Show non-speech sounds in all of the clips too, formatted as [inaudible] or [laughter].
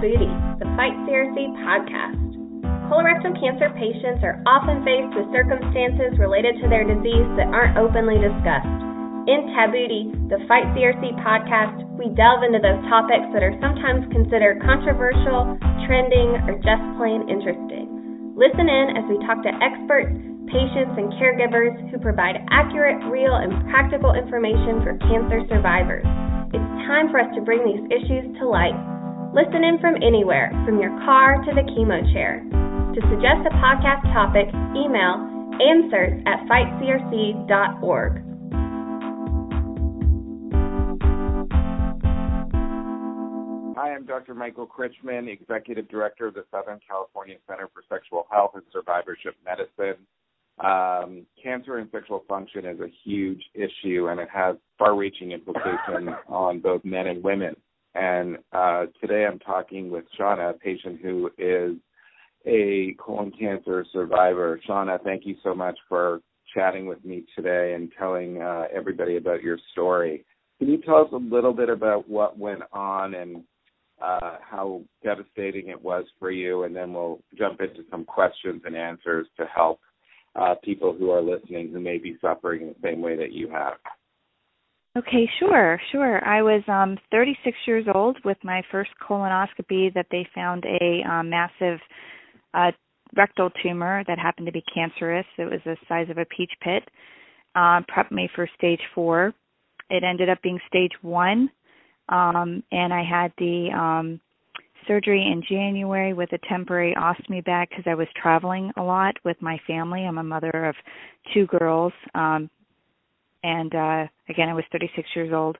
Tabootie, the Fight CRC podcast. Colorectal cancer patients are often faced with circumstances related to their disease that aren't openly discussed. In Tabootie, the Fight CRC podcast, we delve into those topics that are sometimes considered controversial, trending, or just plain interesting. Listen in as we talk to experts, patients, and caregivers who provide accurate, real, and practical information for cancer survivors. It's time for us to bring these issues to light. Listen in from anywhere, from your car to the chemo chair. To suggest a podcast topic, email answers at fightcrc.org. Hi, I'm Dr. Michael Krychman, Executive Director of the Southern California Center for Sexual Health and Survivorship Medicine. Um, cancer and sexual function is a huge issue, and it has far-reaching implications [laughs] on both men and women. And uh, today, I'm talking with Shauna, a patient who is a colon cancer survivor. Shauna, thank you so much for chatting with me today and telling uh, everybody about your story. Can you tell us a little bit about what went on and uh, how devastating it was for you, and then we'll jump into some questions and answers to help uh, people who are listening who may be suffering in the same way that you have. Okay, sure, sure. I was um 36 years old with my first colonoscopy that they found a um, massive uh, rectal tumor that happened to be cancerous. It was the size of a peach pit. Uh, prepped me for stage four. It ended up being stage one, um, and I had the um, surgery in January with a temporary ostomy bag because I was traveling a lot with my family. I'm a mother of two girls. Um, and uh again I was 36 years old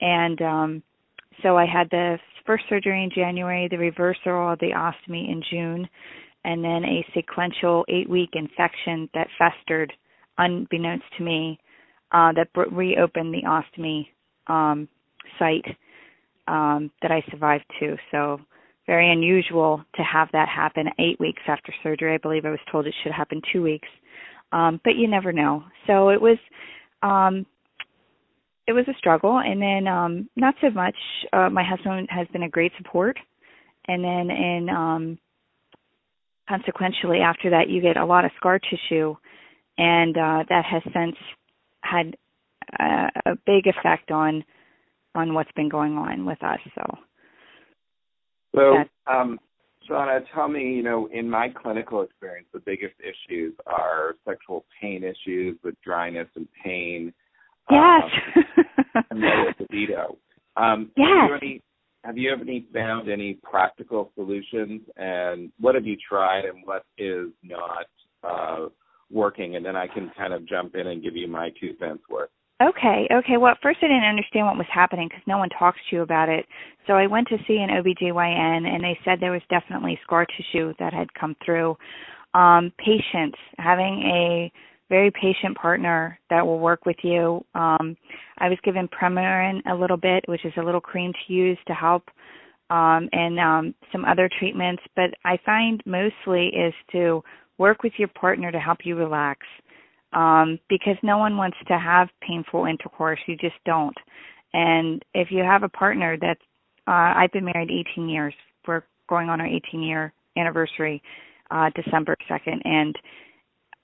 and um so I had the first surgery in January, the reversal of the ostomy in June, and then a sequential 8-week infection that festered unbeknownst to me uh that reopened the ostomy um site um that I survived to. So very unusual to have that happen 8 weeks after surgery. I believe I was told it should happen 2 weeks. Um but you never know. So it was um it was a struggle. And then um not so much uh my husband has been a great support. And then in um consequentially after that you get a lot of scar tissue. And uh that has since had uh, a big effect on on what's been going on with us. So so um Shauna, tell me, you know, in my clinical experience, the biggest issues are sexual pain issues with dryness and pain. Yes. Um, and low libido. Um, yes. Have you, any, have you any found any practical solutions, and what have you tried, and what is not uh, working? And then I can kind of jump in and give you my two cents worth. Okay, okay. Well, at first I didn't understand what was happening because no one talks to you about it. So I went to see an OBGYN and they said there was definitely scar tissue that had come through. Um, patience, having a very patient partner that will work with you. Um, I was given Premarin a little bit, which is a little cream to use to help, um, and um, some other treatments. But I find mostly is to work with your partner to help you relax um, because no one wants to have painful intercourse. You just don't. And if you have a partner that's, uh, I've been married 18 years. We're going on our 18 year anniversary, uh, December 2nd. And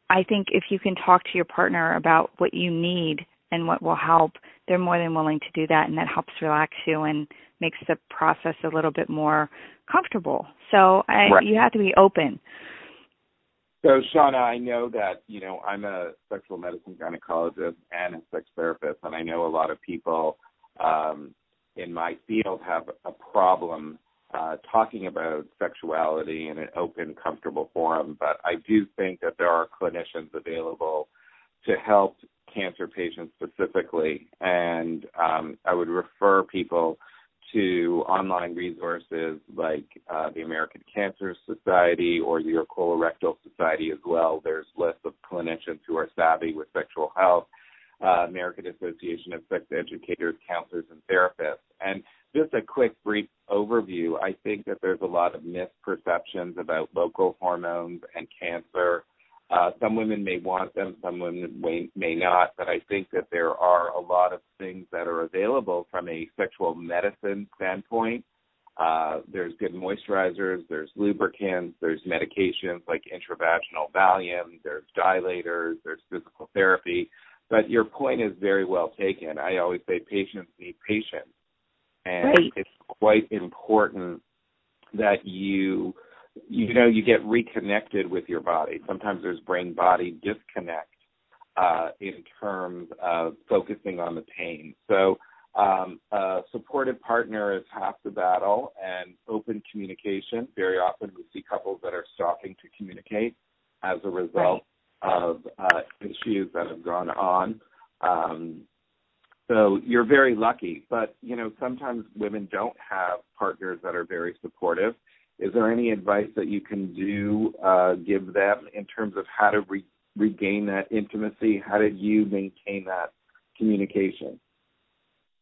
I think if you can talk to your partner about what you need and what will help, they're more than willing to do that. And that helps relax you and makes the process a little bit more comfortable. So I, right. you have to be open. So, Shauna, I know that, you know, I'm a sexual medicine gynecologist and a sex therapist, and I know a lot of people um, in my field have a problem uh, talking about sexuality in an open, comfortable forum. But I do think that there are clinicians available to help cancer patients specifically, and um, I would refer people to online resources like uh, the American Cancer Society or your Colorectal Society as well. There's lists of clinicians who are savvy with sexual health, uh, American Association of Sex Educators, Counselors, and Therapists. And just a quick brief overview, I think that there's a lot of misperceptions about local hormones and cancer uh, some women may want them, some women may, may not, but I think that there are a lot of things that are available from a sexual medicine standpoint Uh, there's good moisturizers, there's lubricants, there's medications like intravaginal Valium, there's dilators, there's physical therapy. But your point is very well taken. I always say patients need patience. And right. it's quite important that you you know you get reconnected with your body. Sometimes there's brain body disconnect uh, in terms of focusing on the pain. So um, a supportive partner is half the battle, and open communication. Very often, we see couples that are stopping to communicate as a result right. of uh, issues that have gone on. Um, so you're very lucky, but you know sometimes women don't have partners that are very supportive. Is there any advice that you can do uh, give them in terms of how to re- regain that intimacy? How did you maintain that communication?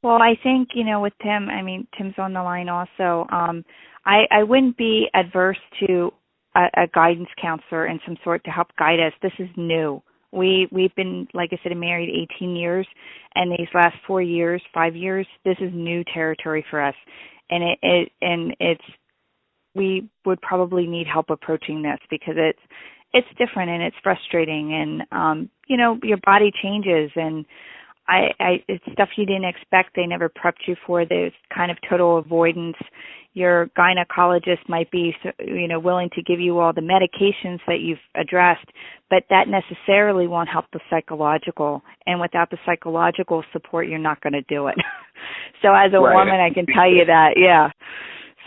Well, I think, you know, with Tim, I mean, Tim's on the line also. Um, I, I wouldn't be adverse to a, a guidance counselor in some sort to help guide us. This is new. We we've been, like I said, married 18 years, and these last four years, five years, this is new territory for us, and it, it and it's we would probably need help approaching this because it's it's different and it's frustrating and um you know your body changes and I, I it's stuff you didn't expect. They never prepped you for. There's kind of total avoidance. Your gynecologist might be, you know, willing to give you all the medications that you've addressed, but that necessarily won't help the psychological. And without the psychological support, you're not going to do it. [laughs] so as a right. woman, I can tell you that. Yeah.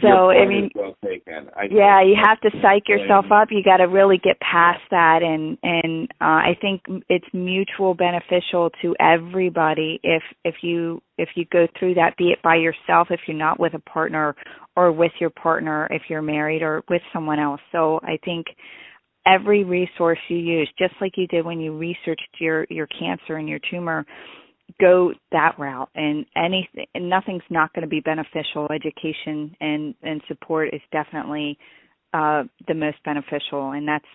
So I mean, well I yeah, you have to psych yourself up. You got to really get past that, and and uh, I think it's mutual beneficial to everybody if if you if you go through that, be it by yourself if you're not with a partner, or with your partner if you're married, or with someone else. So I think every resource you use, just like you did when you researched your your cancer and your tumor, go that route and anything and nothing's not going to be beneficial. Education and and support is definitely uh the most beneficial and that's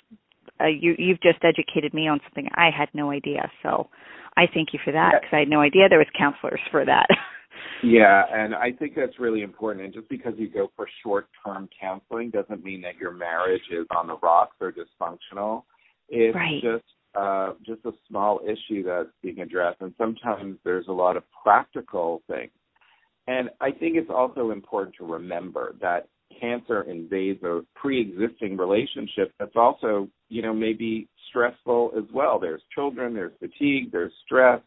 uh, you you've just educated me on something I had no idea so I thank you for that because I had no idea there was counselors for that. [laughs] Yeah and I think that's really important and just because you go for short term counseling doesn't mean that your marriage is on the rocks or dysfunctional. It's right. just uh, just a small issue that's being addressed, and sometimes there's a lot of practical things. And I think it's also important to remember that cancer invades a pre-existing relationship that's also, you know, maybe stressful as well. There's children, there's fatigue, there's stress,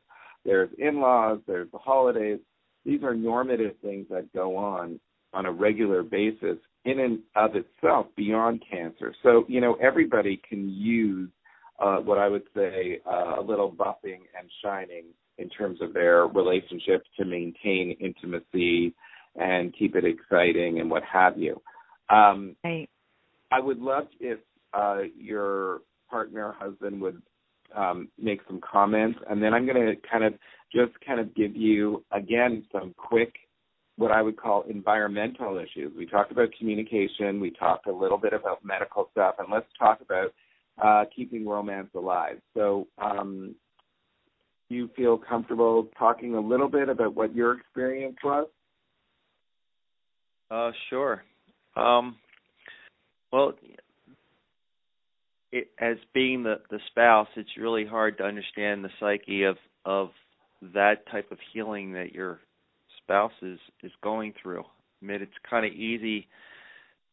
there's in-laws, there's the holidays. These are normative things that go on on a regular basis in and of itself beyond cancer. So, you know, everybody can use uh, what I would say uh, a little buffing and shining in terms of their relationship to maintain intimacy and keep it exciting and what have you. Um, right. I would love if uh, your partner, husband, would um, make some comments, and then I'm going to kind of just kind of give you again some quick, what I would call environmental issues. We talked about communication, we talked a little bit about medical stuff, and let's talk about uh, keeping romance alive. So, um, do you feel comfortable talking a little bit about what your experience was? Uh, sure. Um, well, it, as being the the spouse, it's really hard to understand the psyche of of that type of healing that your spouse is is going through. I mean, it's kind of easy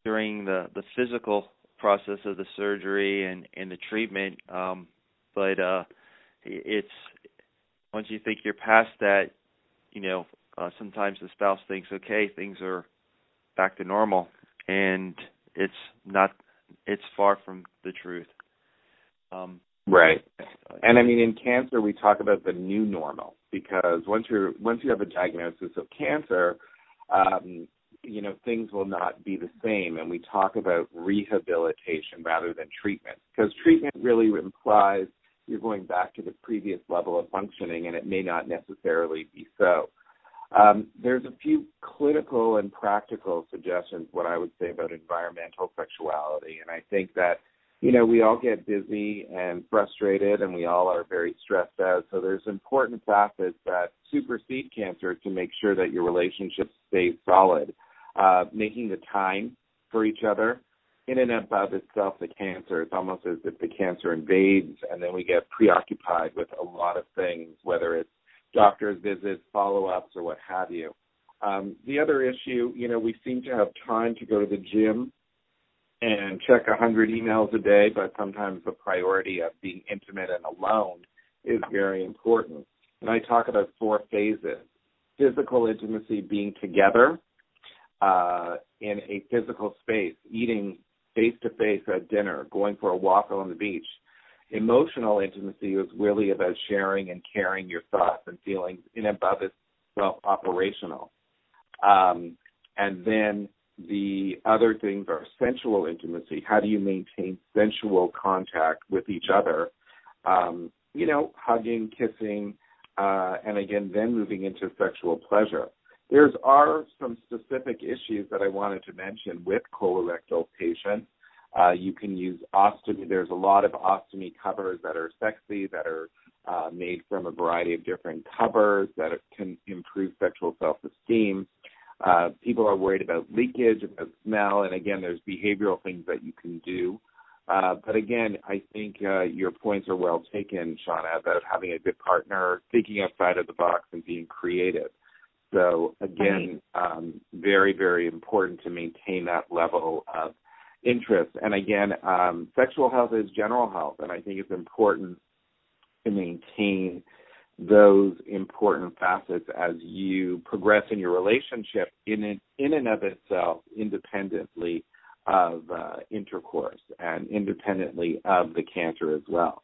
during the the physical process of the surgery and and the treatment um but uh it's once you think you're past that you know uh sometimes the spouse thinks okay things are back to normal and it's not it's far from the truth. Um right. And i mean in cancer we talk about the new normal because once you're once you have a diagnosis of cancer um you know things will not be the same and we talk about rehabilitation rather than treatment because treatment really implies you're going back to the previous level of functioning and it may not necessarily be so. Um, there's a few clinical and practical suggestions what i would say about environmental sexuality and i think that you know we all get busy and frustrated and we all are very stressed out so there's important facets that supersede cancer to make sure that your relationship stays solid uh, making the time for each other. In and of itself, the cancer, it's almost as if the cancer invades, and then we get preoccupied with a lot of things, whether it's doctor's visits, follow ups, or what have you. Um, the other issue, you know, we seem to have time to go to the gym and check a hundred emails a day, but sometimes the priority of being intimate and alone is very important. And I talk about four phases: physical intimacy, being together uh, in a physical space, eating face to face at dinner, going for a walk on the beach. Emotional intimacy is really about sharing and caring your thoughts and feelings in above itself operational. Um, and then the other things are sensual intimacy. How do you maintain sensual contact with each other? Um, you know, hugging, kissing, uh, and again, then moving into sexual pleasure. There's are some specific issues that I wanted to mention with colorectal patients. Uh, you can use ostomy. There's a lot of ostomy covers that are sexy, that are uh, made from a variety of different covers that can improve sexual self-esteem. Uh, people are worried about leakage, about smell, and again, there's behavioral things that you can do. Uh, but again, I think uh, your points are well taken, Shauna, about having a good partner, thinking outside of the box, and being creative. So again, um, very, very important to maintain that level of interest. And again, um, sexual health is general health, and I think it's important to maintain those important facets as you progress in your relationship in in and of itself, independently of uh, intercourse and independently of the cancer as well.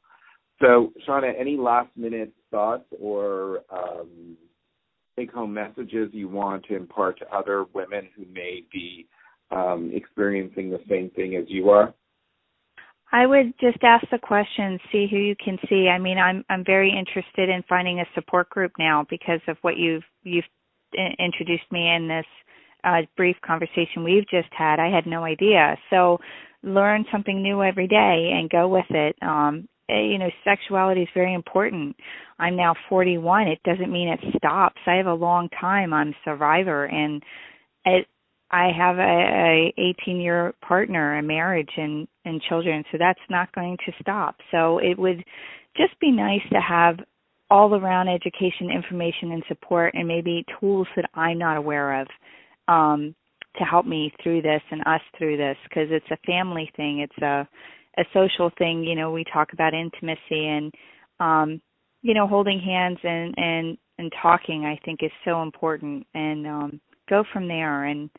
So, Shauna, any last minute thoughts or um, take home messages you want to impart to other women who may be um, experiencing the same thing as you are? I would just ask the question, see who you can see. I mean, I'm I'm very interested in finding a support group now because of what you've you've introduced me in this uh, brief conversation we've just had. I had no idea. So learn something new every day and go with it. Um, you know, sexuality is very important. I'm now 41. It doesn't mean it stops. I have a long time. I'm survivor, and it, I have a, a 18 year partner, a marriage, and and children. So that's not going to stop. So it would just be nice to have all around education, information, and support, and maybe tools that I'm not aware of um, to help me through this and us through this because it's a family thing. It's a a social thing. You know, we talk about intimacy and um, you know holding hands and and and talking. I think is so important and um, go from there and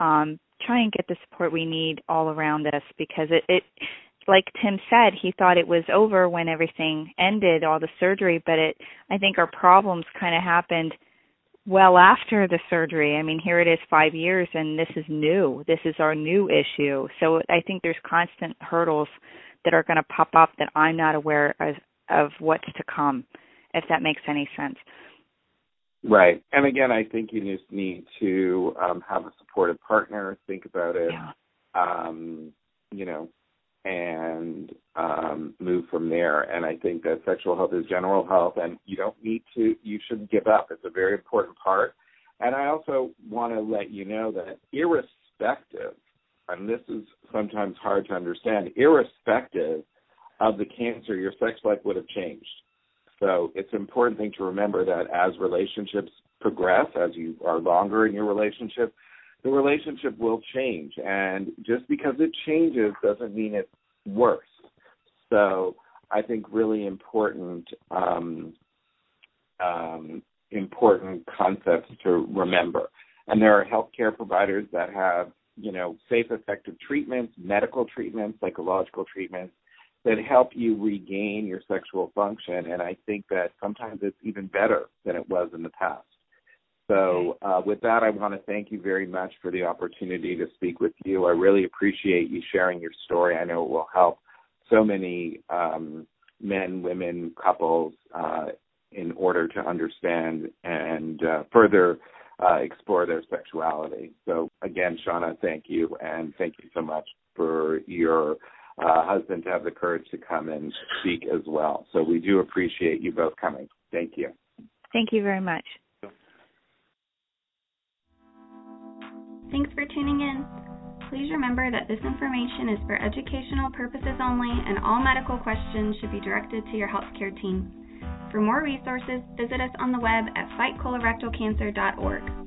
um, try and get the support we need all around us because it, it like Tim said, he thought it was over when everything ended, all the surgery, but it I think our problems kind of happened well after the surgery. I mean, here it is 5 years and this is new. This is our new issue. So I think there's constant hurdles that are going to pop up that I'm not aware of, of what's to come, if that makes any sense. Right. And again, I think you just need to um, have a supportive partner, think about it, yeah. um, you know, and um, move from there. And I think that sexual health is general health, and you don't need to, you shouldn't give up. It's a very important part. And I also want to let you know that irrespective, and this is sometimes hard to understand, irrespective of the cancer, your sex life would have changed so it's an important thing to remember that as relationships progress, as you are longer in your relationship, the relationship will change. And just because it changes doesn't mean it's worse. So I think really important um, um, important concepts to remember. And there are healthcare providers that have, you know, safe, effective treatments, medical treatments, psychological treatments that help you regain your sexual function. And I think that sometimes it's even better than it was in the past. So, uh, with that, I want to thank you very much for the opportunity to speak with you. I really appreciate you sharing your story. I know it will help so many um, men, women, couples uh, in order to understand and uh, further uh, explore their sexuality. So, again, Shauna, thank you, and thank you so much for your uh, husband to have the courage to come and speak as well. So we do appreciate you both coming. Thank you. Thank you very much. Thanks for tuning in. Please remember that this information is for educational purposes only and all medical questions should be directed to your healthcare team. For more resources, visit us on the web at fightcolorectalcancer.org.